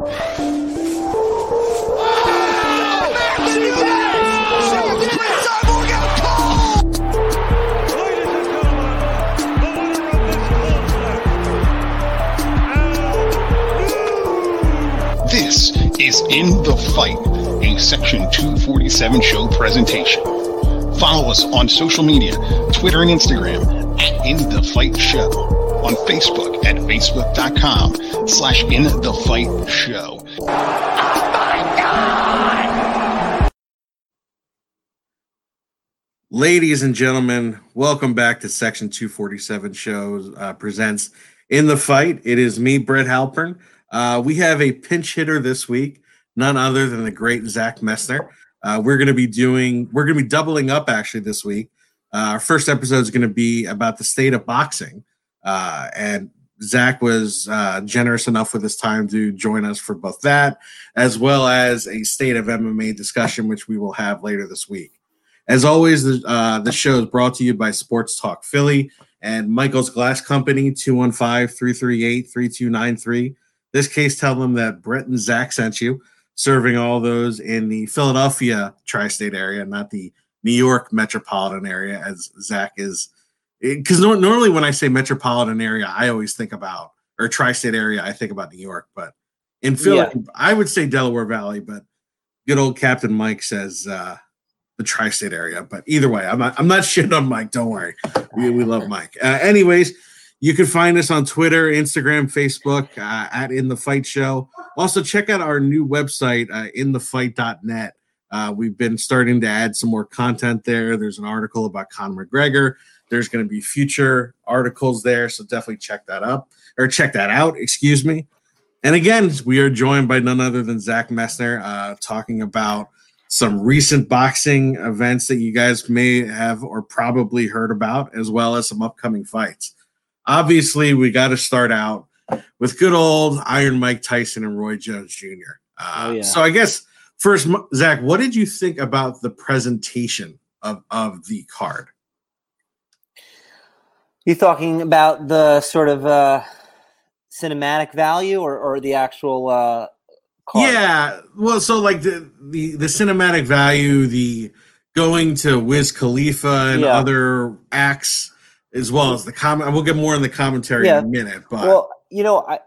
This is In the Fight, a Section 247 show presentation. Follow us on social media, Twitter and Instagram at In the Fight Show, on Facebook at facebook.com slash In the Fight Show. Oh Ladies and gentlemen, welcome back to Section 247 shows uh, presents In the Fight. It is me, Brett Halpern. Uh, we have a pinch hitter this week, none other than the great Zach Messner. Uh, we're going to be doing, we're going to be doubling up actually this week. Uh, our first episode is going to be about the state of boxing. Uh, and Zach was uh, generous enough with his time to join us for both that, as well as a state of MMA discussion, which we will have later this week. As always, the, uh, the show is brought to you by Sports Talk Philly and Michael's Glass Company, 215 338 3293. This case, tell them that Brett and Zach sent you, serving all those in the Philadelphia tri state area, not the New York metropolitan area, as Zach is. Because normally when I say metropolitan area, I always think about, or tri state area, I think about New York. But in Philly, Yeah. I would say Delaware Valley, but good old Captain Mike says, uh, the tri-state area. But either way, I'm not I'm not shitting on Mike. Don't worry, we, we love Mike. Uh, anyways, you can find us on Twitter, Instagram, Facebook uh, at In the Fight Show. Also, check out our new website, uh, inthefight.net. Uh, we've been starting to add some more content there. There's an article about Conor McGregor. There's going to be future articles there, so definitely check that up or check that out. Excuse me. And again, we are joined by none other than Zach Messner, uh, talking about some recent boxing events that you guys may have or probably heard about, as well as some upcoming fights. Obviously, we got to start out with good old Iron Mike Tyson and Roy Jones Jr. Uh, Oh, yeah. So, I guess first, Zach, what did you think about the presentation of, of the card? You talking about the sort of uh, cinematic value or, or the actual uh? Yeah, well, so like the the the cinematic value, the going to Wiz Khalifa and Yeah. other acts, as well as the comment. We'll get more in the commentary Yeah. in a minute, but Well, you know, I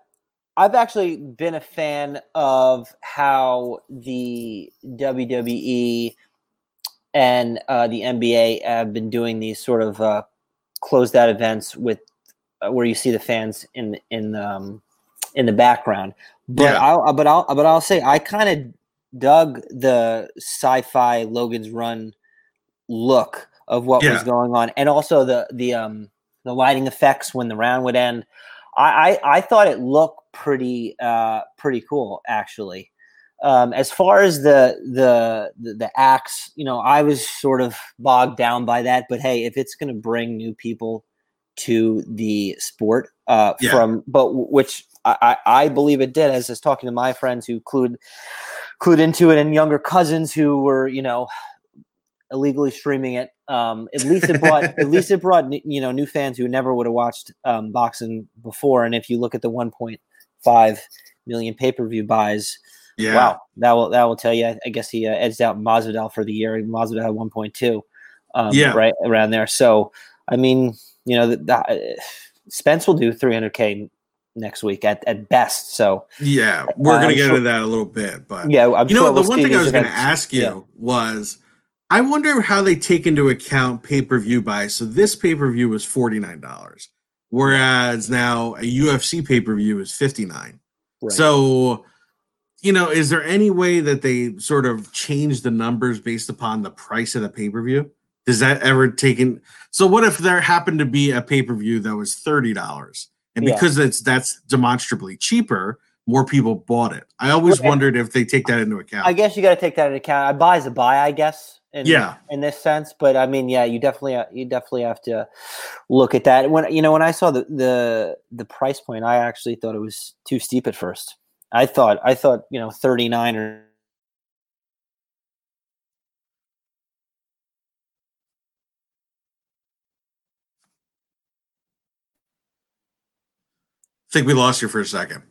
I've actually been a fan of how the WWE and uh, the NBA have been doing these sort of uh, closed out events with uh, where you see the fans in in um, in the background. But Yeah. I'll but I'll but I'll say I kind of dug the sci-fi Logan's Run look of what was going on, and also the the um the lighting effects when the round would end. I I, I thought it looked pretty uh pretty cool actually. Um, as far as the, the the the acts, you know, I was sort of bogged down by that. But hey, if it's going to bring new people to the sport, uh, Yeah. from but which I, I I believe it did. As I was talking to my friends who clued clued into it, and younger cousins who were, you know, illegally streaming it. Um, at least it brought at least it brought you know new fans who never would have watched um, boxing before. And if you look at the 1.5 million pay per view buys, yeah, wow, that will that will tell you. I, guess he uh, edged out Masvidal for the year. Masvidal had 1.2, um, Yeah. right around there. So I mean, you know, the, the, uh, Spence will do 300k next week at, at best. So yeah. We're I'm gonna get sure- into that a little bit, but yeah, I'm you know sure? The one thing I was going to events. ask you Yeah. was, I wonder how they take into account pay per view buys. So this pay per view was forty nine dollars, whereas now a UFC pay per view is fifty nine. Right. So, you know, is there any way that they sort of change the numbers based upon the price of the pay per view? Does that ever take in? So, what if there happened to be a pay per view that was thirty dollars, and Yeah. because it's that's demonstrably cheaper, more people bought it? I always Right. wondered if they take that into account. I guess you got to take that into account. I buy is a buy, I guess. In, Yeah. In this sense, but I mean, yeah, you definitely uh, you definitely have to look at that. When you know when I saw the the the price point, I actually thought it was too steep at first. I thought I thought you know thirty nine or I think we lost you for a second.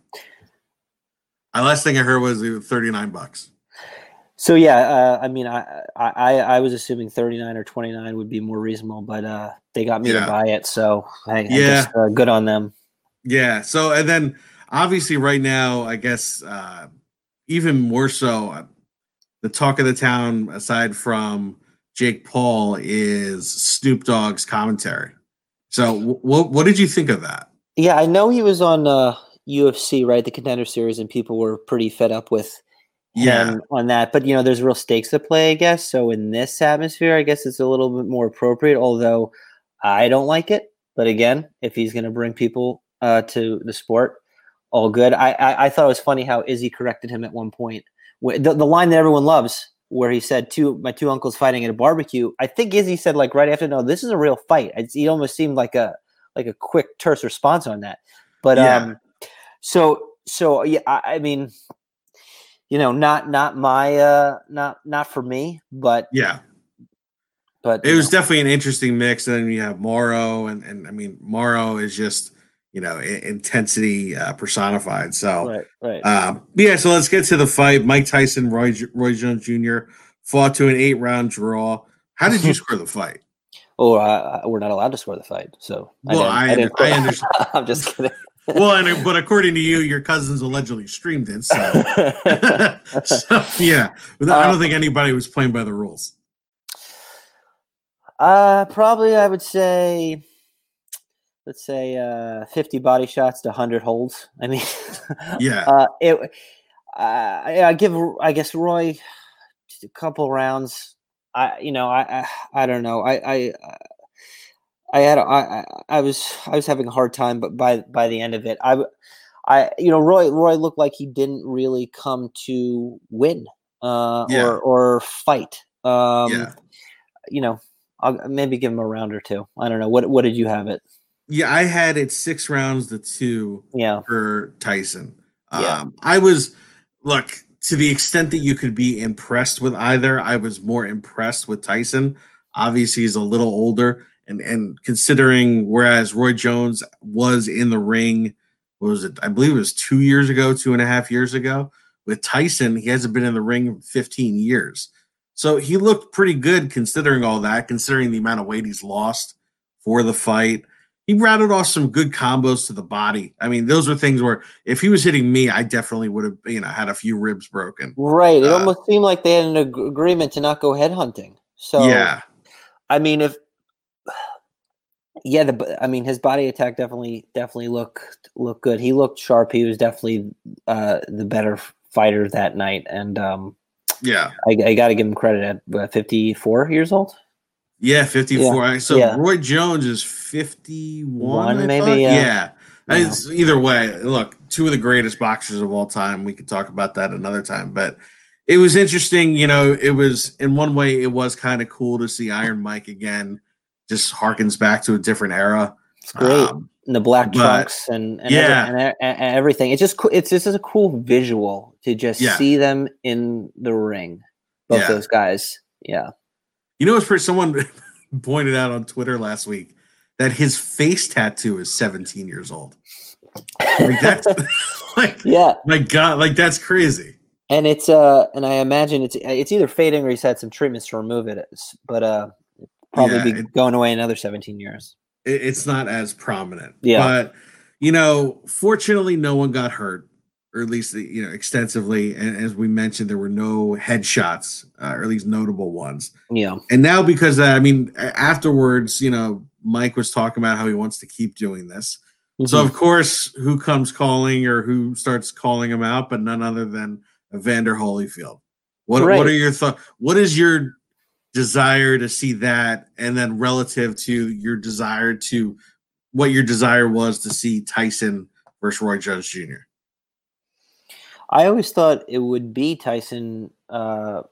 The last thing I heard was 39 bucks. So yeah, uh, I mean, I, I I was assuming 39 or 29 would be more reasonable, but uh, they got me Yeah. to buy it, so I, I Yeah. guess, uh, good on them. Yeah. So and then obviously right now, I guess uh even more so, uh, the talk of the town aside from Jake Paul is Snoop Dogg's commentary. So what what did you think of that? Yeah, I know he was on uh, UFC, right, the Contender Series, and people were pretty fed up with Yeah. him on that. But you know, there's real stakes at play, I guess. So in this atmosphere, I guess it's a little bit more appropriate. Although I don't like it, but again, if he's going to bring people uh, to the sport, all good. I, I I thought it was funny how Izzy corrected him at one point. The, the line that everyone loves, where he said, two my two uncles fighting at a barbecue." I think Izzy said like right after, "No, this is a real fight." It's, he almost seemed like a like a quick terse response on that. But Yeah. um, so so yeah, I, I mean, you know, not not my uh, not not for me, but Yeah. but It was know, definitely an interesting mix. And then you have Mauro and and I mean Mauro is just, you know, intensity uh, personified. So right right. Um, yeah, so let's get to the fight. Mike Tyson, Roy Roy Jones Jr. fought to an eight round draw. How did you score the fight? oh, uh, we're not allowed to score the fight, so Well, I, didn't, under- I understand. I'm just kidding. Well, and, but according to you, your cousins allegedly streamed it. So, so yeah, But I don't think anybody was playing by the rules. uh, probably I would say, let's say, uh, 50 body shots to 100 holds. I mean, Yeah, uh, it. Uh, I, I give, I guess, Roy just a couple rounds. I, you know, I, I, I don't know. I, I, I had, I, I, I was, I was having a hard time, but by by the end of it, I, I, you know, Roy, Roy looked like he didn't really come to win, uh, Yeah. or or fight. Um, yeah, you know, I'll maybe give him a round or two. I don't know. What what did you have it? Yeah. I had it six rounds to two Yeah, for Tyson. Yeah. Um, I was look to the extent that you could be impressed with either. I was more impressed with Tyson. Obviously, he's a little older, and and considering whereas Roy Jones was in the ring, what was it? I believe it was two years ago, two and a half years ago. With Tyson, he hasn't been in the ring 15 years. So he looked pretty good considering all that, considering the amount of weight he's lost for the fight he rattled off some good combos to the body. I mean, those are things where if he was hitting me, I definitely would have, you know, had a few ribs broken. right. It Uh, almost seemed like they had an ag- agreement to not go head hunting. So yeah, I mean, if yeah, the I mean, his body attack definitely definitely looked looked good. He looked sharp. He was definitely uh, the better fighter that night, and um, yeah, I, I got to give him credit at fifty four years old. Yeah. Fifty-four. I- So yeah. Roy Jones is fifty-one, One, I maybe, yeah. Yeah. Yeah. It's, either way, look, two of the greatest boxers of all time. We could talk about that another time, but it was interesting. You know, it was in one way, it was kind of cool to see Iron Mike again. Just harkens back to a different era. It's great. Um, and the black trunks and and, Yeah. every- and, and everything. It's just it's this is a cool visual to just Yeah. see them in the ring. Both Yeah. those guys. Yeah. You know, it's pretty. Someone pointed out on Twitter last week that his face tattoo is 17 years old. Like that's like Yeah. my God, like that's crazy. And it's uh and I imagine it's it's either fading or he's had some treatments to remove it. But uh probably Yeah, be it- going away another 17 years. It- it's not as prominent. Yeah. but you know, fortunately, no one got hurt, or at least you know extensively. And as we mentioned, there were no headshots, uh, or at least notable ones. Yeah. And now, because uh, I mean, afterwards, you know, Mike was talking about how he wants to keep doing this. So Mhm. of course, who comes calling or who starts calling him out, but none other than Evander Holyfield. What Right. what are your thoughts? What is your desire to see that, and then relative to your desire to what your desire was to see Tyson versus Roy Jones Jr. I always thought it would be Tyson uh,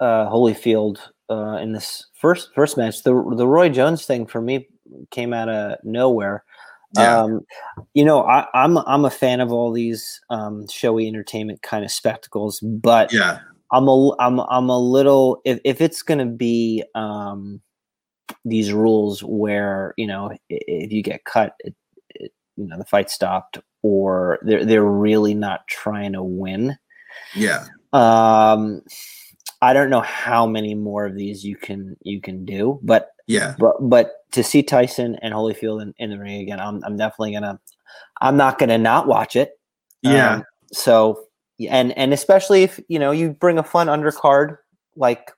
uh, Holyfield uh, in this first first match. The the Roy Jones thing for me came out of nowhere. Yeah. Um, you know, I, I'm I'm a fan of all these um, showy entertainment kind of spectacles, but Yeah, I'm a I'm I'm a little if if it's gonna be um, these rules where you know i- if you get cut, it you know the fight stopped or they're they're really not trying to win. Yeah. Um, I don't know how many more of these you can you can do, but Yeah. but but to see Tyson and Holyfield in, in the ring again, I'm I'm definitely gonna I'm not gonna not watch it. Yeah. Um, so and and especially if you know you bring a fun undercard like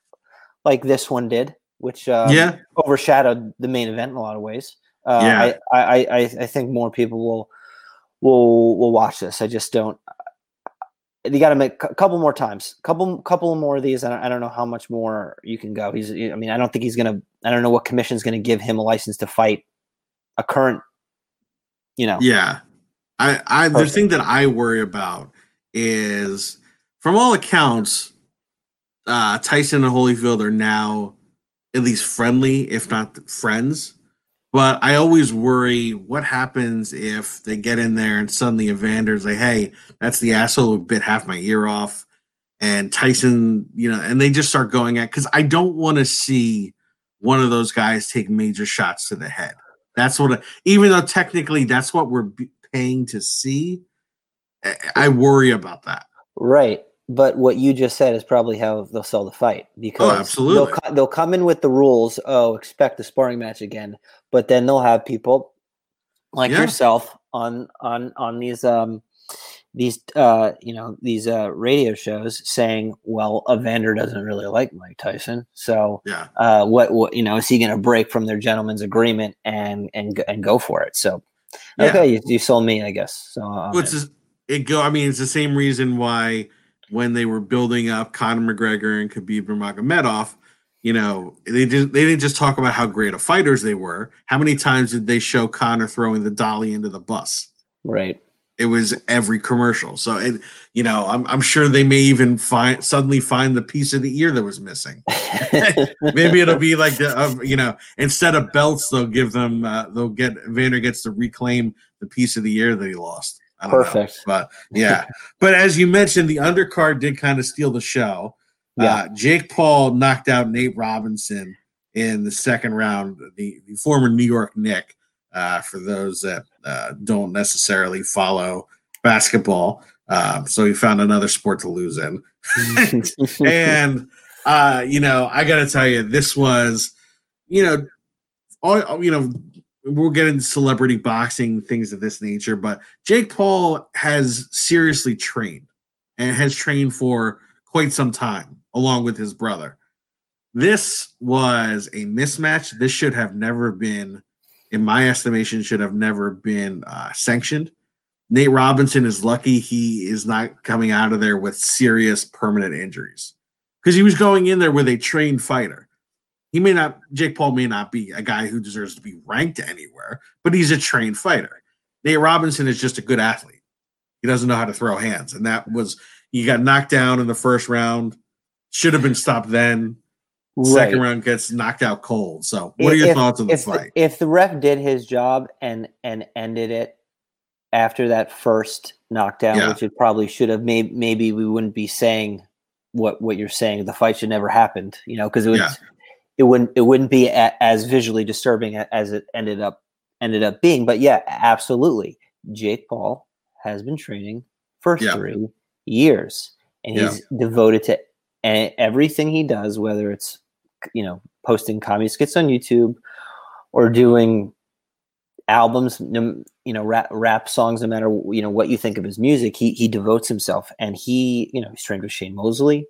like this one did, which um, yeah. overshadowed the main event in a lot of ways. Uh, Yeah. I, I, I I think more people will will will watch this. I just don't. You got to make a couple more times, couple couple more of these. I don't, I don't know how much more you can go. He's. I mean, I don't think he's gonna. I don't know what commission's gonna give him a license to fight a current. You know. Yeah. I, I the thing that I worry about is from all accounts, uh Tyson and Holyfield are now at least friendly, if not friends. But I always worry what happens if they get in there and suddenly Evander's like, hey, that's the asshole who bit half my ear off. And Tyson, you know, and they just start going at because I don't want to see one of those guys take major shots to the head. That's what, I, even though technically that's what we're paying to see, I, I worry about that. Right. But what you just said is probably how they'll sell the fight because Oh, absolutely. They'll, co- they'll come in with the rules. Oh, expect the sparring match again. But then they'll have people like Yeah. yourself on on on these um these uh you know these uh radio shows saying, well, Evander doesn't really like Mike Tyson, so Yeah. uh what what you know is he going to break from their gentleman's agreement and and go- and go for it? So Yeah. okay, you, you sold me, I guess. So Which in. is it go? I mean, it's the same reason why when they were building up Conor McGregor and Khabib Nurmagomedov, you know, they didn't they didn't just talk about how great of fighters they were. How many times did they show Conor throwing the dolly into the bus? right. It was every commercial. So it, you know, I'm I'm sure they may even find suddenly find the piece of the ear that was missing. Maybe it'll be like the, uh, you know, instead of belts, they'll give them, uh, they'll get Vander gets to reclaim the piece of the ear that he lost. I don't know. Perfect. But yeah, but as you mentioned, the undercard did kind of steal the show. Yeah. Uh, Jake Paul knocked out Nate Robinson in the second round. The, the former New York Nick, uh, for those that uh, don't necessarily follow basketball. Um, so he found another sport to lose in and uh, you know, I got to tell you, this was, you know, all you know, we'll get into celebrity boxing things of this nature, but Jake Paul has seriously trained and has trained for quite some time, along with his brother. This was a mismatch. This should have never been, in my estimation, should have never been uh, sanctioned. Nate Robinson is lucky he is not coming out of there with serious permanent injuries because he was going in there with a trained fighter. He may not, Jake Paul may not be a guy who deserves to be ranked anywhere, but he's a trained fighter. Nate Robinson is just a good athlete. He doesn't know how to throw hands. And that was, he got knocked down in the first round, should have been stopped then. Second round gets knocked out cold. So, what are your If- thoughts on the fight? if the ref did his job and and ended it after that first knockdown, Yeah. which it probably should have, maybe maybe we wouldn't be saying what what you're saying. The fight should never happened, you know, because it was Yeah. It wouldn't it wouldn't be a, as visually disturbing as it ended up ended up being. But yeah, absolutely, Jake Paul has been training for Yeah. three years, and Yeah. he's devoted to everything he does, whether it's you know posting comedy skits on YouTube or doing albums, you know, rap, rap songs. No matter you know what you think of his music, he he devotes himself, and he you know he's trained with Shane Mosley.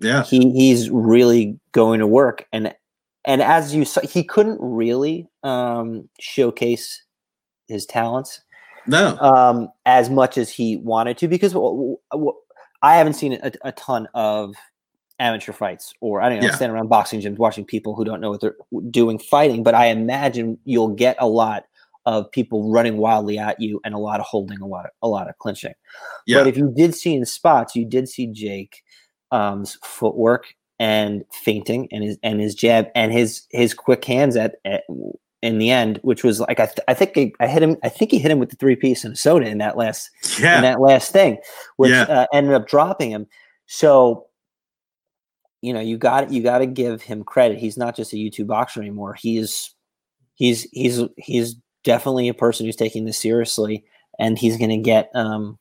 yeah. He he's really going to work, and and as you saw, he couldn't really um, showcase his talents No. um, as much as he wanted to because w- w- I haven't seen a, a ton of amateur fights or I don't know Yeah. stand around boxing gyms watching people who don't know what they're doing fighting but I imagine you'll get a lot of people running wildly at you and a lot of holding a lot of, a lot of clinching Yeah. but if you did see in spots you did see Jake um's footwork and feinting and his and his jab and his his quick hands at, at in the end which was like I, th- I think I, I hit him I think he hit him with the three piece and soda in that last in that last thing, which Yeah. uh, ended up dropping him. So, you know, you got you got to give him credit. He's not just a YouTube boxer anymore. He's he's he's he's definitely a person who's taking this seriously, and he's going to get um,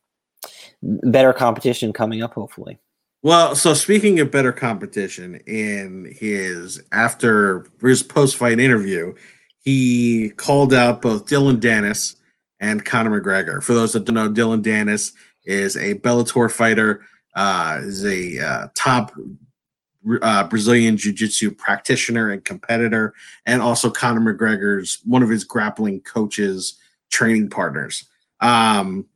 better competition coming up, hopefully. Well, so speaking of better competition, in his after his post fight interview, he called out both Dillon Danis and Conor McGregor. For those that don't know, Dillon Danis is a Bellator fighter, uh, is a uh, top uh, Brazilian Jiu Jitsu practitioner and competitor, and also Conor McGregor's one of his grappling coaches, training partners. Um,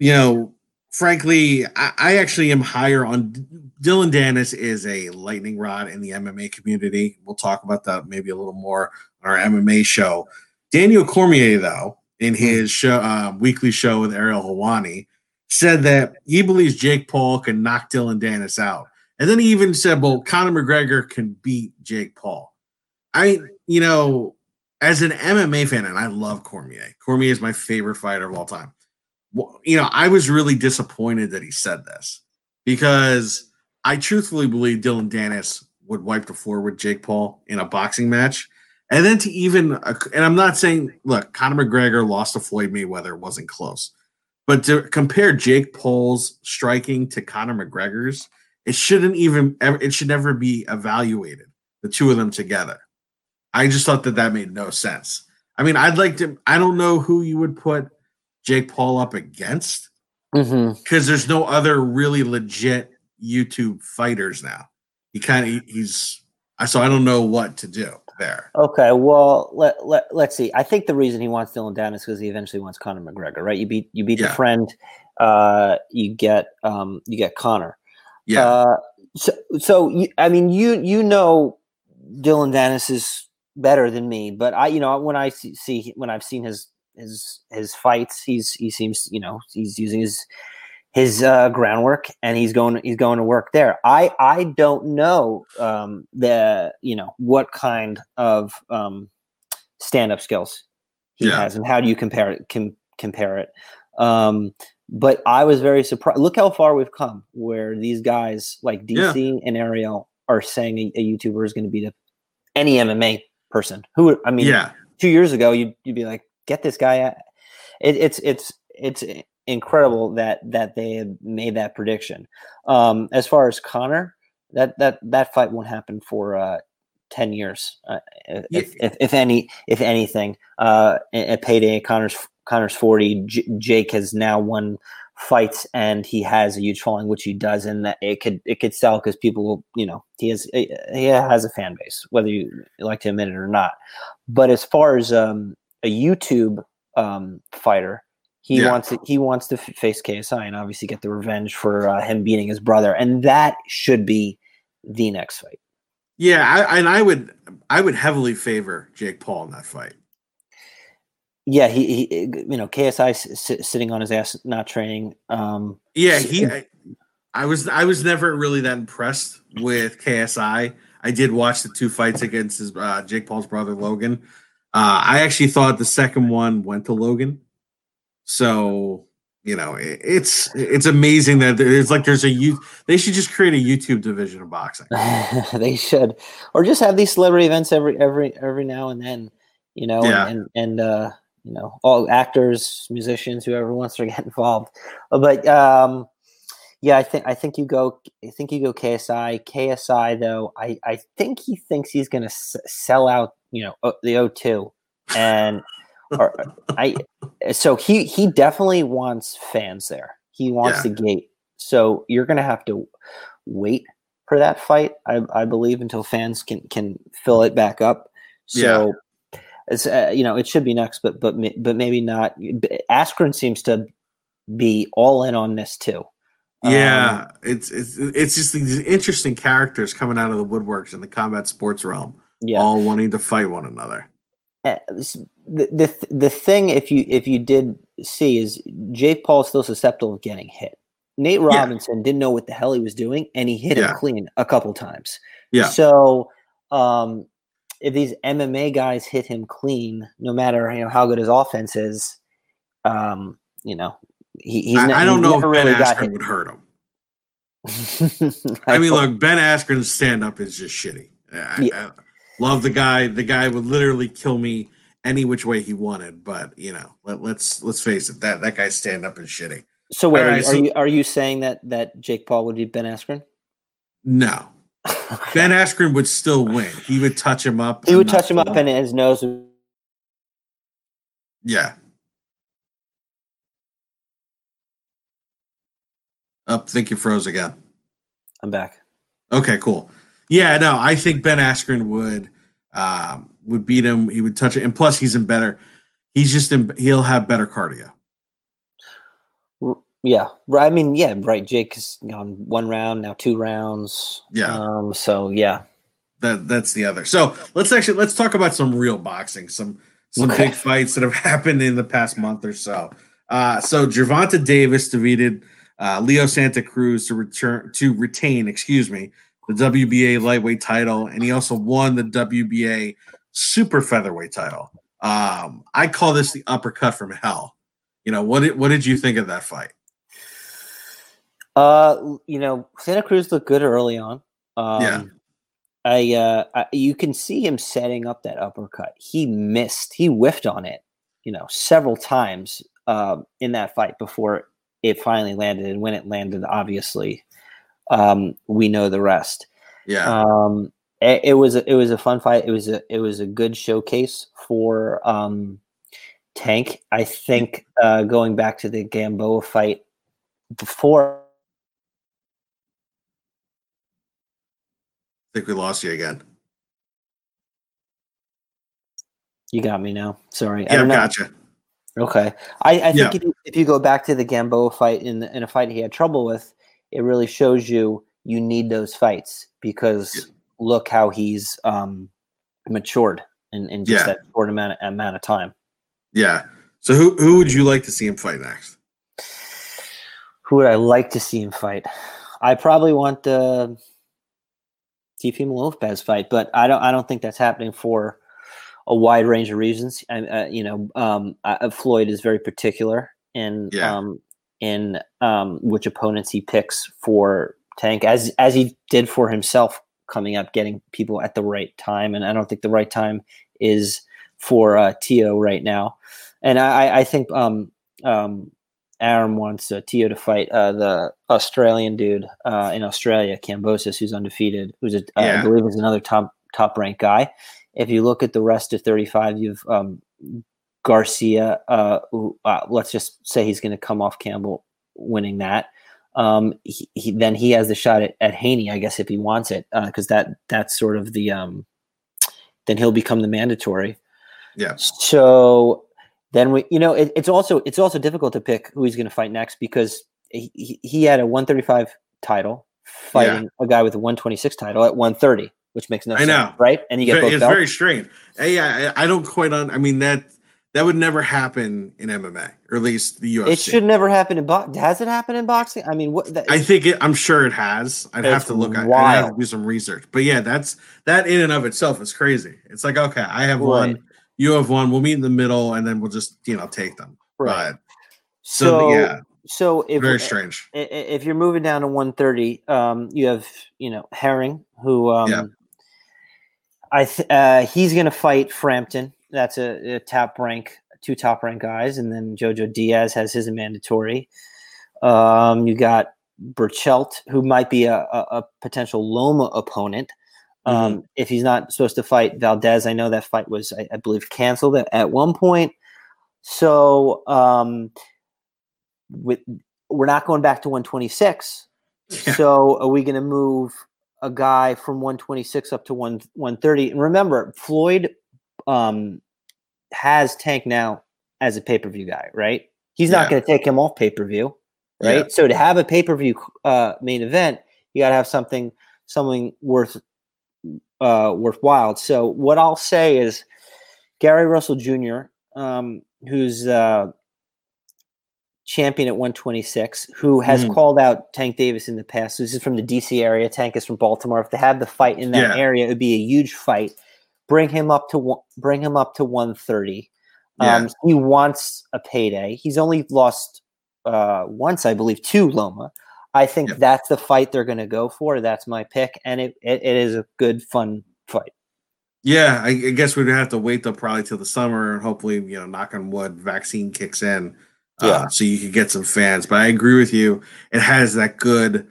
you know, frankly, I, I, actually am higher on Dillon Danis is a lightning rod in the MMA community. We'll talk about that maybe a little more on our MMA show. Daniel Cormier, though, in his show, uh, weekly show with Ariel Helwani, said that he believes Jake Paul can knock Dillon Danis out. And then he even said, well, Conor McGregor can beat Jake Paul. I, you know, as an MMA fan, and I love Cormier. Cormier is my favorite fighter of all time. You know, I was really disappointed that he said this because I truthfully believe Dillon Danis would wipe the floor with Jake Paul in a boxing match. And then to even, and I'm not saying, look, Conor McGregor lost to Floyd Mayweather, it wasn't close. But to compare Jake Paul's striking to Conor McGregor's, it shouldn't even it should never be evaluated the two of them together. I just thought that that made no sense. I mean, I'd like to. I don't know who you would put Jake Paul up against because mm-hmm. there's no other really legit YouTube fighters now. He kind of he's. I so I don't know what to do there. Okay, well let let let's see. I think the reason he wants Dylan down is because he eventually wants Conor McGregor, right? You beat you beat yeah. the friend, uh, you get um you get Conor. Yeah. Uh, so, so I mean, you you know, Dillon Danis is better than me, but I, you know, when I see, see when I've seen his his his fights, he's he seems, you know, he's using his his uh, groundwork and he's going he's going to work there. I I don't know um, the you know what kind of um, stand up skills he yeah. has and how do you compare it com- compare it. Um, but I was very surprised. Look how far we've come, where these guys like DC yeah. and Ariel are saying a, a YouTuber is going to beat up any MMA person. Who I mean, yeah. two years ago you'd, you'd be like, get this guy. It, it's it's it's incredible that that they made that prediction. Um, as far as Conor, that that that fight won't happen for uh, ten years, uh, if, yeah. if, if, any if anything. Uh, at payday, Connor's Conor's 40. J- Jake has now won fights and he has a huge following, which he does, and that it could it could sell because people will, you know, he has he has a fan base, whether you like to admit it or not. But as far as um, a YouTube um, fighter, he yeah. wants to, he wants to face KSI and obviously get the revenge for uh, him beating his brother, and that should be the next fight. Yeah, I, and I would I would heavily favor Jake Paul in that fight. Yeah, he, he you know KSI s- sitting on his ass, not training. Um, yeah, he. I, I was I was never really that impressed with KSI. I did watch the two fights against his uh, Jake Paul's brother Logan. Uh, I actually thought the second one went to Logan. So you know it, it's it's amazing that there's like there's a you. They should just create a YouTube division of boxing. they should, or just have these celebrity events every every every now and then. You know, yeah. and and, and uh, you know, all actors, musicians, whoever wants to get involved. But um, yeah, I think I think you go. I think you go KSI. KSI though, I I think he thinks he's going to s- sell out. You know, the O2, and or, I. So he he definitely wants fans there. He wants yeah. the gate. So you're going to have to wait for that fight. I, I believe until fans can can fill it back up. So. Yeah it's uh, you know it should be next, but but but maybe not. Askren seems to be all in on this too. Yeah, um, it's it's it's just these interesting characters coming out of the woodworks in the combat sports realm, yeah. all wanting to fight one another. Uh, the, the the thing, if you if you did see, is Jake Paul still susceptible of getting hit. Nate Robinson yeah. didn't know what the hell he was doing, and he hit yeah. him clean a couple times. Yeah. So, um, if these MMA guys hit him clean, no matter you know how good his offense is, um, you know, he, he's. I, I don't know if really Ben Askren would hurt him. I, I mean, look, Ben Askren's stand up is just shitty. I, yeah. I love the guy. The guy would literally kill me any which way he wanted. But you know, let, let's let's face it, that that guy's stand up is shitty. So wait, are, right, you, so- are you are you saying that that Jake Paul would be Ben Askren? No, Ben Askren would still win. He would touch him up. he would touch him up, and his nose. Would, yeah. Up, I think you froze again. I'm back. Okay, cool. Yeah, no, I think Ben Askren would um, would beat him. He would touch it, and plus he's in better. He's just in. He'll have better cardio. Yeah, right. I mean, yeah, right. Jake has gone one round now, two rounds. Yeah. Um. So yeah. That that's the other. So let's actually let's talk about some real boxing. Some some Okay. big fights that have happened in the past month or so. Uh, so Gervonta Davis defeated uh, Leo Santa Cruz to return to retain, excuse me, the WBA lightweight title, and he also won the WBA super featherweight title. Um, I call this the uppercut from hell. You know what? Did, what did you think of that fight? Uh, you know, Santa Cruz looked good early on. Um, Yeah. I, uh, I, you can see him setting up that uppercut. He missed. He whiffed on it. You know, several times um, in that fight before it finally landed. And when it landed, obviously, um, we know the rest. Yeah, Um, it, it was a, it was a fun fight. It was a it was a good showcase for um, Tank. I think uh, going back to the Gamboa fight before I think we lost you again. You got me now. Sorry. I Yeah, know. gotcha. Okay. I, I think Yeah. if, you, if you go back to the Gamboa fight in, in a fight he had trouble with, it really shows you you need those fights because Yeah. look how he's um, matured in, in just Yeah. that short amount of, amount of time. Yeah. So who who would you like to see him fight next? Who would I like to see him fight? I probably want the Teofimo Lopez fight, but I don't. I don't think that's happening for a wide range of reasons. I, uh, you know, um, uh, Floyd is very particular in Yeah. um, in um, which opponents he picks for Tank, as as he did for himself coming up, getting people at the right time. And I don't think the right time is for uh, Tio right now. And I, I- think um, um, Arum wants uh, Tio to fight uh, the Australian dude uh, in Australia, Kambosos, who's undefeated, who's a, uh, Yeah. I believe is another top top ranked guy. If you look at the rest of 35, you've um, Garcia. Uh, who, uh, let's just say he's going to come off Campbell winning that. Um, he, he, then he has the shot at, at Haney, I guess, if he wants it, because that that's sort of the um, then he'll become the mandatory. Yeah. So then we, you know, it, it's also it's also difficult to pick who he's going to fight next because he, he- he had a 135 title fighting a guy with a 126 title at 130, which makes no sense. I sense, know. right? And you get both it's belts. very strange. Yeah, I I don't quite on. I mean that that would never happen in MMA, or at least the UFC. It should never happen in boxing. Has it happened in boxing? I mean, what? That, I think it. I'm sure it has. I'd have to look. I'd have to wild. do some research. But yeah, that's that in and of itself is crazy. It's like okay, I have one, you have one. We'll meet in the middle, and then we'll just you know take them. right. But so, yeah, So if very strange. i- i- if you're moving down to 130, um, you have you know Herring, who um, Yeah. I th- uh, he's going to fight Frampton. That's a, a top rank, two top rank guys, and then Jojo Diaz has his mandatory. Um, you got Berchelt, who might be a, a, a potential Loma opponent. Um, If he's not supposed to fight Valdez, I know that fight was, I, I believe, canceled at, at one point. So um, with we're not going back to 126. Yeah. So are we going to move a guy from 126 up to 1 130? And remember, Floyd um, has Tank now as a pay per view guy, right? He's not Yeah. going to take him off pay per view, right? Yeah. So to have a pay per view uh, main event, you got to have something something worth uh, worthwhile. So what I'll say is Gary Russell Jr., um, who's uh, champion at 126, who has Mhm. called out Tank Davis in the past. This is from the DC area. Tank is from Baltimore. If they had the fight in that Yeah. area, it would be a huge fight. Bring him up to one, bring him up to 130. Yeah. Um, he wants a payday. He's only lost uh, once, I believe, to Loma. I think Yeah. that's the fight they're going to go for. That's my pick, and it, it, it is a good, fun fight. Yeah, I, I guess we'd have to wait till probably till the summer and hopefully, you know, knock on wood, vaccine kicks in. Uh, Yeah. so you could get some fans. But I agree with you. It has that good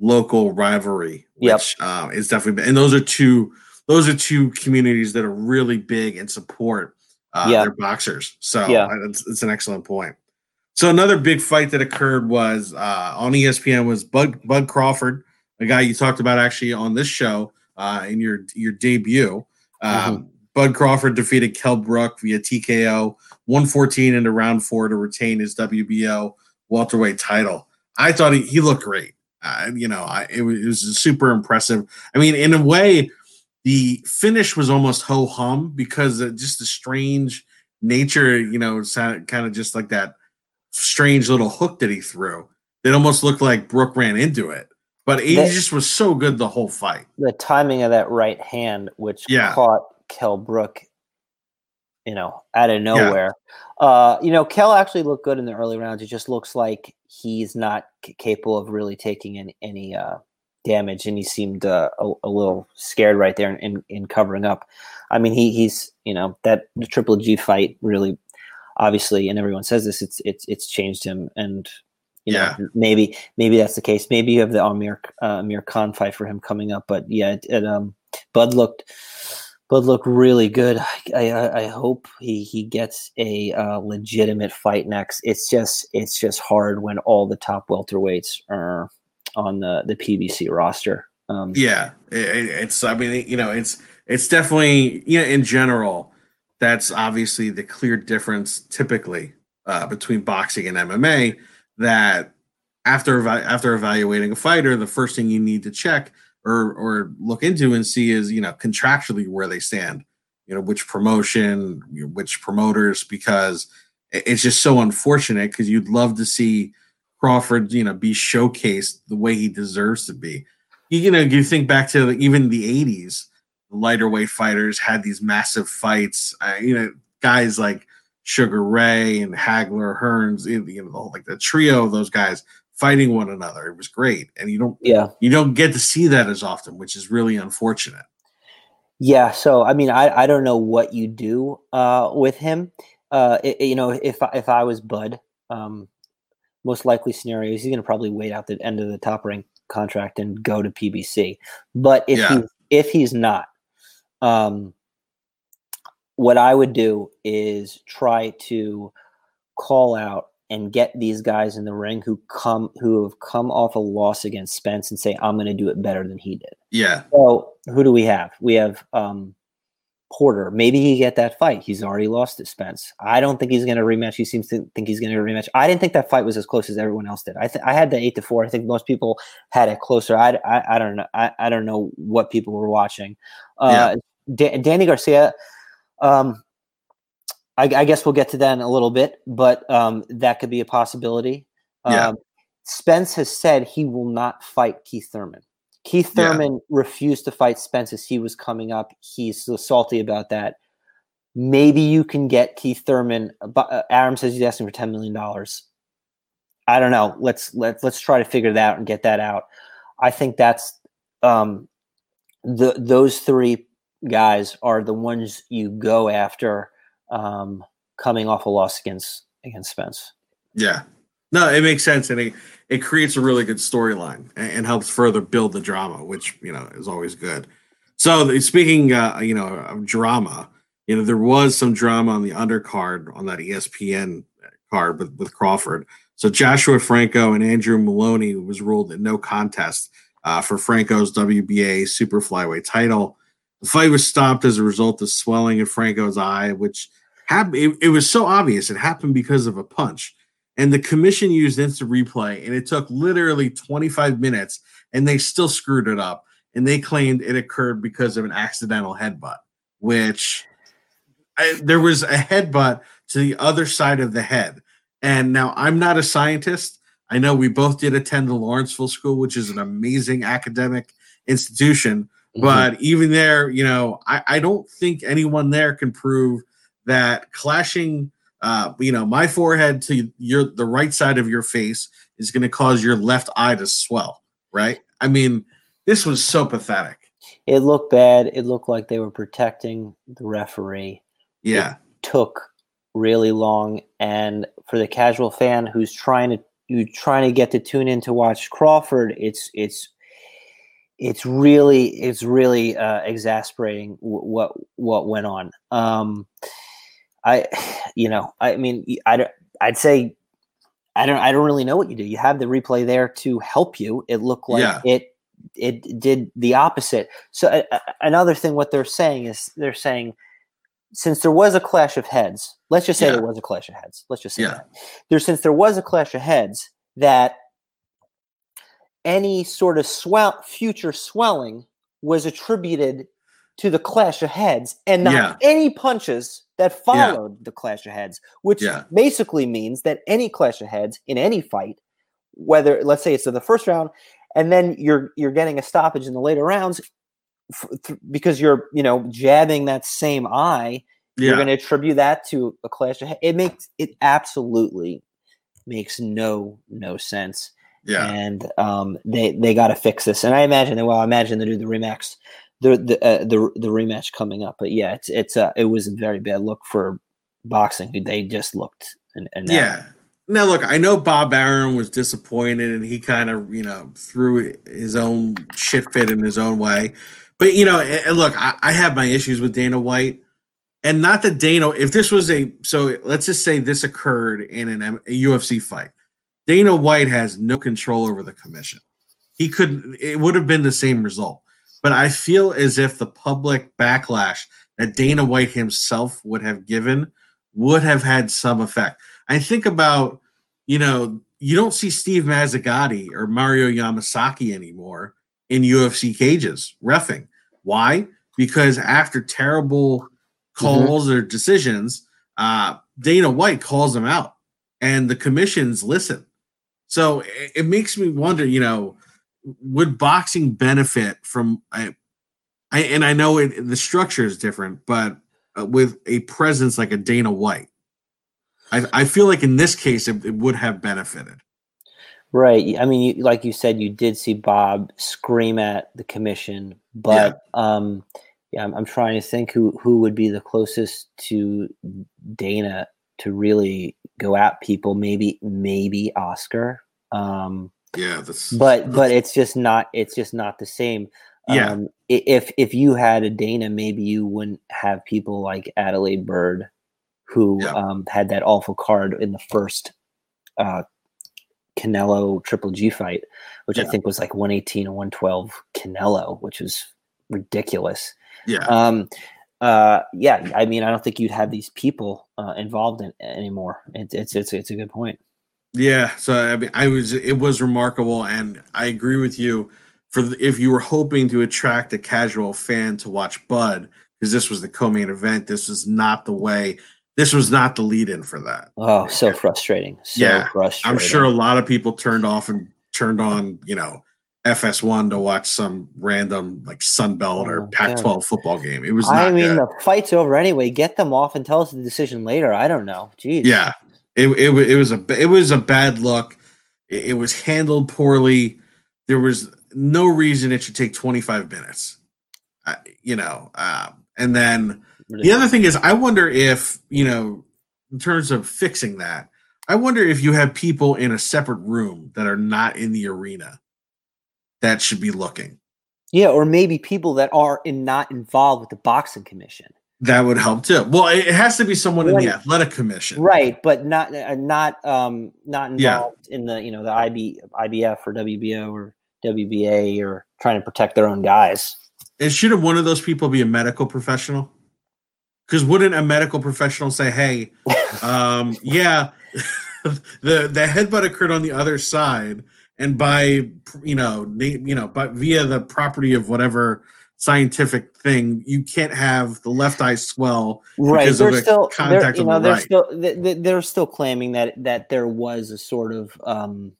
local rivalry, Yep. which um, is definitely and those are two those are two communities that are really big and support uh, Yeah. their boxers. So Yeah. uh, it's, it's an excellent point. So another big fight that occurred was uh, on ESPN was Bud Bud Crawford, a guy you talked about actually on this show uh, in your your debut. Um, Bud Crawford defeated Kell Brook via TKO 114 into round four to retain his WBO welterweight title. I thought he, he looked great. Uh, you know, I, it, was, it was super impressive. I mean, in a way, the finish was almost ho hum because of just the strange nature, you know, kind of just like that strange little hook that he threw. It almost looked like Brook ran into it, but he just was so good the whole fight. The timing of that right hand, which Yeah. caught Kell Brook, you know, out of nowhere. Uh, you know, Kell actually looked good in the early rounds. It just looks like he's not c- capable of really taking any, any uh, damage, and he seemed uh, a, a little scared right there in, in, in covering up. I mean, he he's you know that the Triple G fight really, obviously, and everyone says this. It's it's it's changed him, and you Yeah. know maybe maybe that's the case. Maybe you have the Amir uh, Amir Khan fight for him coming up, but yeah, it, it, um, Bud looked. Bud look really good. I, I, I hope he, he gets a uh, legitimate fight next. It's just it's just hard when all the top welterweights are on the, the PBC roster. Um, Yeah, it- it's. I mean, you know, it's it's definitely you know in general that's obviously the clear difference typically uh, between boxing and MMA. That after after evaluating a fighter, the first thing you need to check or or look into and see is you know contractually where they stand. You know which promotion, which promoters, because it's just so unfortunate because you'd love to see Crawford, you know, be showcased the way he deserves to be you, know, you think back to even the 80s, the lighter weight fighters had these massive fights. Uh, you know, guys like Sugar Ray and Hagler, Hearns, you know, like the trio of those guys fighting one another. It was great, and you don't yeah, you don't get to see that as often, which is really unfortunate. yeah. So I mean, I, I don't know what you do uh, with him. Uh, it- you know, if I- if I was Bud, um, most likely scenario is he's going to probably wait out the end of the top rank contract and go to PBC. But if Yeah. he if he's not, um, what I would do is try to call out and get these guys in the ring who come who have come off a loss against Spence and say I'm going to do it better than he did. Yeah, So who do we have? We have um, Porter. Maybe he get that fight. He's already lost to Spence. I don't think he's going to rematch. He seems to think he's going to rematch. I didn't think that fight was as close as everyone else did. I th- I had the eight to four. I think most people had it closer. I, I, I don't know. I, I don't know what people were watching. Uh, Da- Danny Garcia. Um, I, I guess we'll get to that in a little bit, but um, that could be a possibility. Yeah. Um, Spence has said he will not fight Keith Thurman. Keith Yeah. Thurman refused to fight Spence as he was coming up. He's so salty about that. Maybe you can get Keith Thurman. But uh, Arum says he's asking for ten million dollars. I don't know. Let's let's let's try to figure that out and get that out. I think that's um, the those three guys are the ones you go after um, coming off a loss against against Spence. yeah. No, it makes sense, and it it creates a really good storyline and, and helps further build the drama, which you know is always good. So speaking, uh, you know, of drama, you know, there was some drama on the undercard on that ESPN card with, with Crawford. So Joshua Franco and Andrew Moloney was ruled in no contest uh, for Franco's WBA super flyweight title. The fight was stopped as a result of swelling in Franco's eye, which happened. It, it was so obvious it happened because of a punch. And the commission used instant replay, and it took literally 25 minutes, and they still screwed it up. And they claimed it occurred because of an accidental headbutt, which I, there was a headbutt to the other side of the head. And now I'm not a scientist. I know we both did attend the Lawrenceville School, which is an amazing academic institution. Mm-hmm. But even there, you know, I, I don't think anyone there can prove that clashing, uh, you know, my forehead to your the right side of your face is going to cause your left eye to swell. Right? I mean, this was so pathetic. it looked bad. It looked like they were protecting the referee. Yeah. It took really long, and for the casual fan who's trying to you trying to get to tune in to watch Crawford, it's it's it's really it's really uh, exasperating w- what what went on. Um, I, you know, I mean, I I'd say I don't I don't really know what you do. You have the replay there to help you. It looked like Yeah. it it did the opposite. So uh, another thing, what they're saying is they're saying since there was a clash of heads, let's just say Yeah. there was a clash of heads. Let's just say Yeah. that there since there was a clash of heads that any sort of swell future swelling was attributed to the clash of heads and not Yeah. any punches that followed the clash of heads which Yeah. basically means that any clash of heads in any fight whether let's say it's in the first round and then you're you're getting a stoppage in the later rounds f- th- because you're you know jabbing that same eye you're going to attribute that to a clash of heads it makes it absolutely makes no no sense Yeah. and um, they they got to fix this. And I imagine they well, I imagine they do the rematch, the the uh, the the rematch coming up. But yeah, it's it's uh, it was a very bad look for boxing. They just looked and, and now- Yeah. Now look, I know Bob Arum was disappointed and he kind of, you know, threw his own shit fit in his own way. But you know, and look, I, I have my issues with Dana White. And not that Dana, if this was a so let's just say this occurred in an UFC fight. Dana White has no control over the commission. He couldn't. it would have been the same result. But I feel as if the public backlash that Dana White himself would have given would have had some effect. I think about, you know, you don't see Steve Mazzagatti or Mario Yamasaki anymore in UFC cages refing. Why? Because after terrible calls or decisions, uh, Dana White calls them out and the commissions listen. So it, it makes me wonder, you know, would boxing benefit from I, I and I know it, the structure is different, but uh, with a presence like a Dana White, I, I feel like in this case it, it would have benefited. right. I mean, you, like you said, you did see Bob scream at the commission, but um, yeah, I'm, I'm trying to think who who would be the closest to Dana to really go at people. Maybe maybe Oscar. Um, Yeah, that's but but it's just not it's just not the same. Yeah. um if if you had a dana maybe you wouldn't have people like adelaide Byrd who Yeah. um had that awful card in the first uh canelo triple g fight which i think was like 118 and 112 canelo which was ridiculous. Yeah, um uh yeah i mean i don't think you'd have these people uh involved in anymore. It's it's it's, it's a good point yeah. So I mean, I was it was remarkable, and I agree with you. For the, if you were hoping to attract a casual fan to watch Bud, because this was the co-main event, this was not the way. This was not the lead-in for that. oh so frustrating so Yeah, frustrating I'm sure a lot of people turned off and turned on, you know, FS1 to watch some random like Sunbelt or my Pac-12 God. football game. It was not I mean, good. the fight's over anyway. Get them off and tell us the decision later. I don't know. Jeez. Yeah, it, it it was a it was a bad look. It, it was handled poorly. There was no reason it should take 25 minutes. Uh, you know, uh, and then the other thing is, I wonder if you know, in terms of fixing that, I wonder if you have people in a separate room that are not in the arena that should be looking. Yeah, or maybe people that are in, not involved with the boxing commission. That would help too. Well, it has to be someone in the athletic commission. Right, but not uh, not um not Yeah. involved in the you know the IB IBF or WBO or WBA or trying to protect their own guys. And shouldn't one of those people be a medical professional? Because wouldn't a medical professional say, "Hey, um, yeah, the the headbutt occurred on the other side, and by you know, you know, but via the property of whatever scientific thing, you can't have the left eye swell Right, because of they're the still they're, contact you on know the they're right. still they- they- they're still claiming that that there was a sort of um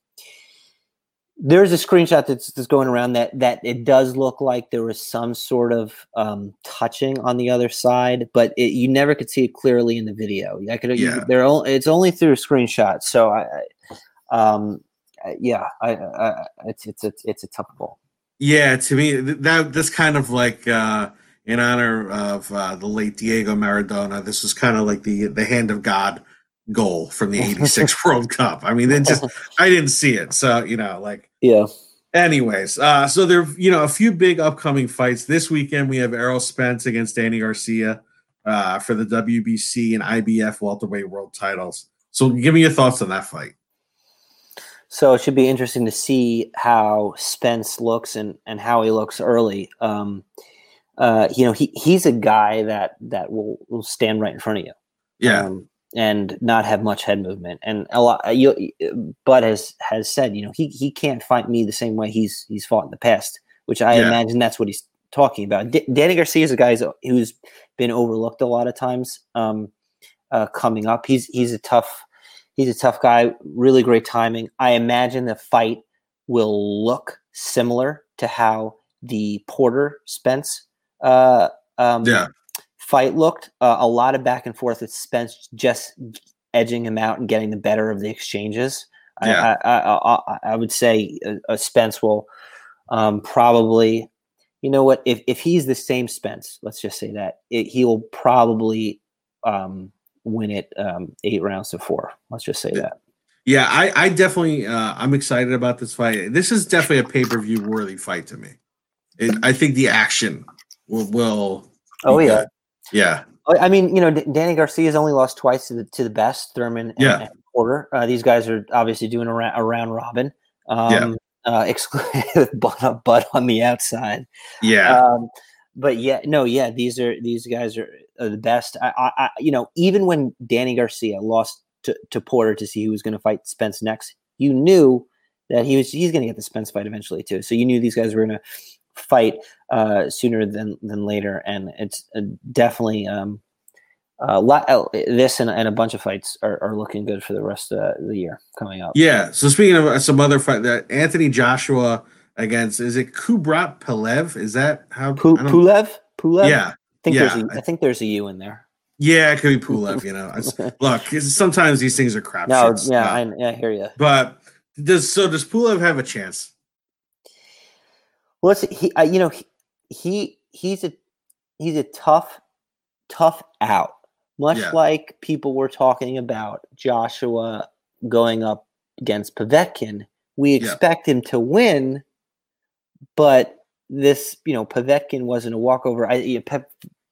there's a screenshot that's, that's going around that that it does look like there was some sort of um touching on the other side but it, you never could see it clearly in the video i could Yeah. they're only, it's only through a screenshot so i, um yeah I, I it's it's it's it's a tough ball Yeah, to me that that's kind of like uh, in honor of uh, the late Diego Maradona. This was kind of like the the hand of God goal from the '86 World Cup. I mean, it just I didn't see it, so you know, like Yeah. Anyways, uh, so there, you know, a few big upcoming fights this weekend. We have Errol Spence against Danny Garcia uh, for the WBC and IBF welterweight world titles. So, give me your thoughts on that fight. So it should be interesting to see how Spence looks and, and how he looks early. Um, uh, you know, he, he's a guy that that will, will stand right in front of you. Yeah, um, and not have much head movement. And a lot, uh, you, Bud has has said, you know, he he can't fight me the same way he's he's fought in the past, which I Yeah. imagine that's what he's talking about. D- Danny Garcia is a guy who's- who's been overlooked a lot of times. Um, uh, coming up, he's he's a tough he's a tough guy. Really great timing. I imagine the fight will look similar to how the Porter Spence uh, um, yeah, fight looked. Uh, a lot of back and forth with Spence just edging him out and getting the better of the exchanges. Yeah. I, I, I, I, would say uh, uh, Spence will um, probably, you know what, if, if he's the same Spence, let's just say that, it, he'll probably um, win it um, eight rounds to four. Let's just say that. yeah. I, I definitely, uh, I'm excited about this fight. This is definitely a pay per view worthy fight to me. It, I think the action will, will Oh, yeah. good. yeah, I mean, you know, Danny Garcia's only lost twice to the to the best, Thurman and, Yeah. and Porter. Uh, these guys are obviously doing a, ra- a round robin. Um, uh, excluding with Bud, Bud on the outside. yeah, Um, but yeah, no, yeah, these are these guys are, are the best. I, I, you know, even when Danny Garcia lost to, to Porter to see who was going to fight Spence next, you knew that he was he's going to get the Spence fight eventually too. So you knew these guys were going to fight uh, sooner than than later, and it's uh, definitely um, uh, lot, uh, this and, and a bunch of fights are, are looking good for the rest of the year coming up. yeah. So speaking of uh, some other fight, that Anthony Joshua against is it Kubrat Pelev? Is that how? Pu- Pulev, Pulev. Yeah, think yeah, there's a, I think there's a U in there. Yeah, it could be Pulev. You know, look, sometimes these things are crap. No, shits, yeah, I, yeah, I hear you. but does so does Pulev have a chance? Well, he, uh, you know, he, he he's a he's a tough, tough out. Much Yeah. like people were talking about Joshua going up against Povetkin, we Yeah. expect him to win, but this, you know, Povetkin wasn't a walkover. I, yeah, Pe-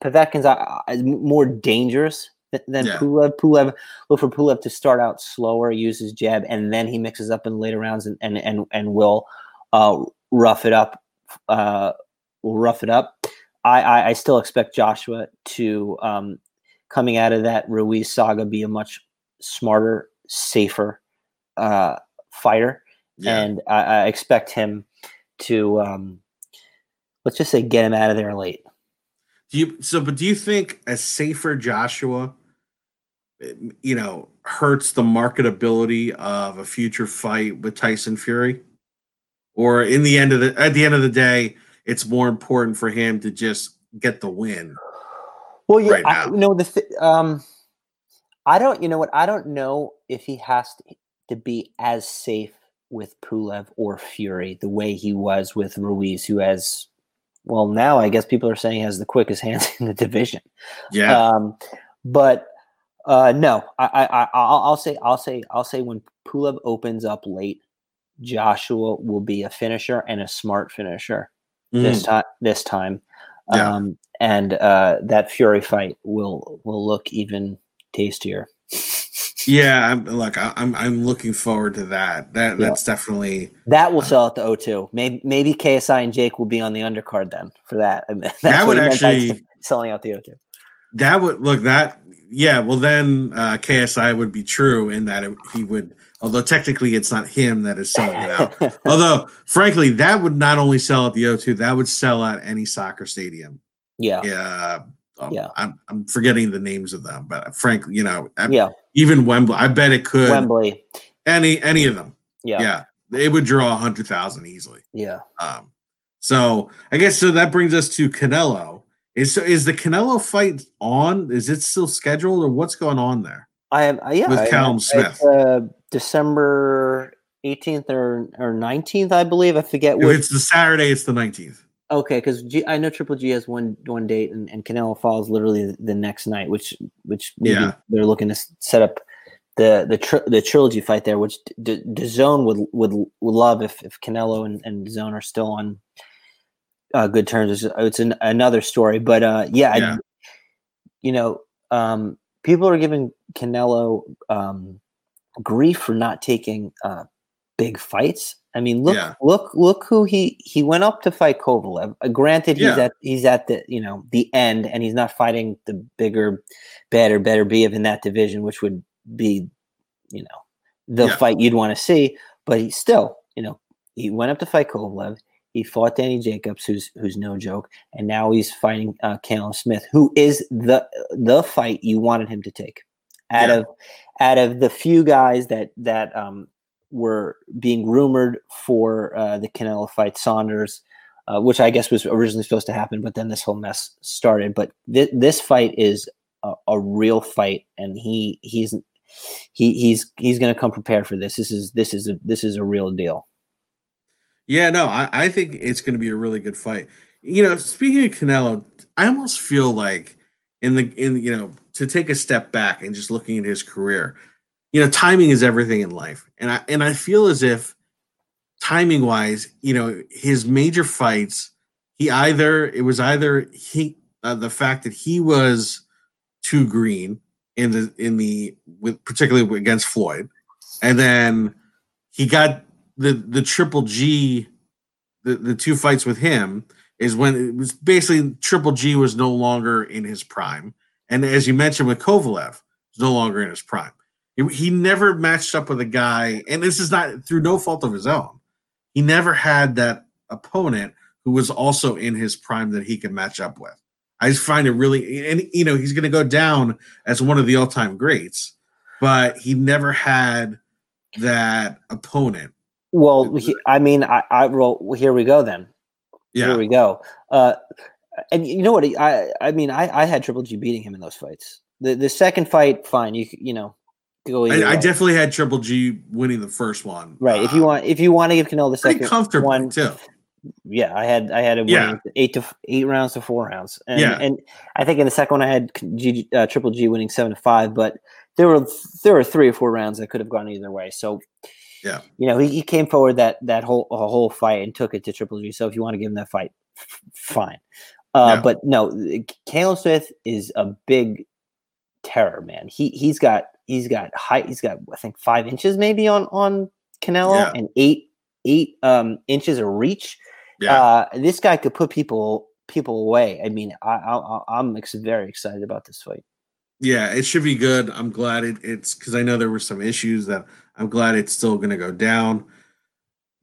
Povetkin's uh, uh, more dangerous th- than Yeah. Pulev. Pulev look for Pulev to start out slower, use his jab, and then he mixes up in later rounds and and and, and will uh, rough it up. Uh, will rough it up. I, I, I still expect Joshua to um, coming out of that Ruiz saga be a much smarter, safer uh, fighter, Yeah, and I, I expect him to um, let's just say get him out of there late. do you so? But do you think a safer Joshua, you know, hurts the marketability of a future fight with Tyson Fury, or in the end of the at the end of the day, it's more important for him to just get the win? Well, yeah, right I, you know the th- um, I don't. You know what? I don't know if he has to, to be as safe with Pulev or Fury the way he was with Ruiz, who has. Well, now I guess people are saying he has the quickest hands in the division. Yeah, Um, but uh, no, I, I, I, I'll, I'll say, I'll say, I'll say when Pulev opens up late, Joshua will be a finisher and a smart finisher this Mm, time. This time, Yeah. um, and uh, that Fury fight will will look even tastier. Yeah. I'm look. I, I'm I'm looking forward to that. That Yeah. that's definitely That will sell at the O2. Maybe maybe KSI and Jake will be on the undercard then for that. I mean, that's That would he meant by actually- selling out the O2. That would look that yeah. Well, then uh, KSI would be true in that it, he would. Although technically, it's not him that is selling it out. although, frankly, that would not only sell at the O2, that would sell at any soccer stadium. yeah, Yeah. um, Yeah. I'm, I'm forgetting the names of them, but frankly, you know, I- yeah. Even Wembley, I bet it could. Wembley. Any any of them. Yeah, Yeah. It would draw a hundred thousand easily. yeah. Um, so I guess so that brings us to Canelo. Is so is the Canelo fight on? Is it still scheduled or what's going on there? I am. Yeah, With Callum I- Smith. Uh, December 18th or or 19th, I believe. I forget. If it's the Saturday, it's the 19th. Okay, because I know Triple G has one one date, and, and Canelo falls literally the next night, which which Yeah. they're looking to set up the the tr- the trilogy fight there, which the the DAZN would would would love if if Canelo and and DAZN are still on uh, good terms. It's, it's an, another story, but uh, yeah, Yeah. I, you know, um, people are giving Canelo um, grief for not taking uh, big fights. I mean, look, Yeah. look, look who he he went up to fight Kovalev. Uh, granted, he's Yeah. at he's at the you know the end, and he's not fighting the bigger, better, Beterbiev in that division, which would be, you know, the Yeah. fight you'd want to see. But he still, you know, he went up to fight Kovalev. He fought Danny Jacobs, who's who's no joke, and now he's fighting uh, Callum Smith, who is the the fight you wanted him to take. Out of out of the few guys that that um, were being rumored for uh, the Canelo fight, Saunders, uh, which I guess was originally supposed to happen, but then this whole mess started. But thi- this fight is a, a real fight, and he he's he he's he's going to come prepared for this. This is this is a this is a real deal. Yeah, no, I, I think it's going to be a really good fight. You know, speaking of Canelo, I almost feel like in the in you know to take a step back and just looking at his career, you know, timing is everything in life, and I and I feel as if timing wise, you know, his major fights, he either it was either he uh, the fact that he was too green in the in the with particularly against Floyd, and then he got the the triple G, the the two fights with him is when it was basically triple G was no longer in his prime, and as you mentioned with Kovalev, was no longer in his prime. He, never matched up with a guy, and this is not through no fault of his own. He never had that opponent who was also in his prime that he could match up with. I just find it really, and you know, he's going to go down as one of the all-time greats, but he never had that opponent. Well, he, I mean, I, I well, here we go then. Yeah, Here we go. Uh, and you know what? I I mean, I, I had Triple G beating him in those fights. The the second fight, fine. You you know, go I, I definitely had Triple G winning the first one. right. If you Uh, want, if you want to give Canelo the second comfortably one, too. yeah, I had I had it Yeah. eight to eight rounds to four rounds. And, Yeah. and I think in the second one I had G, uh, Triple G winning seven to five, but there were there were three or four rounds that could have gone either way. So Yeah. you know, he, he came forward that that whole a whole fight and took it to Triple G. So if you want to give him that fight, f- fine. Uh, Yeah. But no, Callum Smith is a big terror, man. He he's got he's got height. He's got I think five inches maybe on on Canelo Yeah. and eight eight um inches of reach. Yeah, Uh, this guy could put people people away. I mean, I, I I'm ex- very excited about this fight. yeah, it should be good. I'm glad it, it's because I know there were some issues that I'm glad it's still going to go down.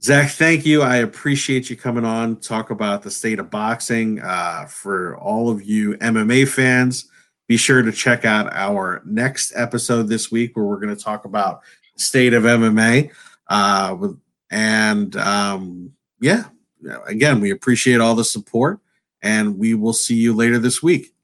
Zach, thank you. I appreciate you coming on talk about the state of boxing. Uh, for all of you MMA fans, be sure to check out our next episode this week where we're going to talk about state of MMA. Uh, and um, yeah, again, we appreciate all the support, and we will see you later this week.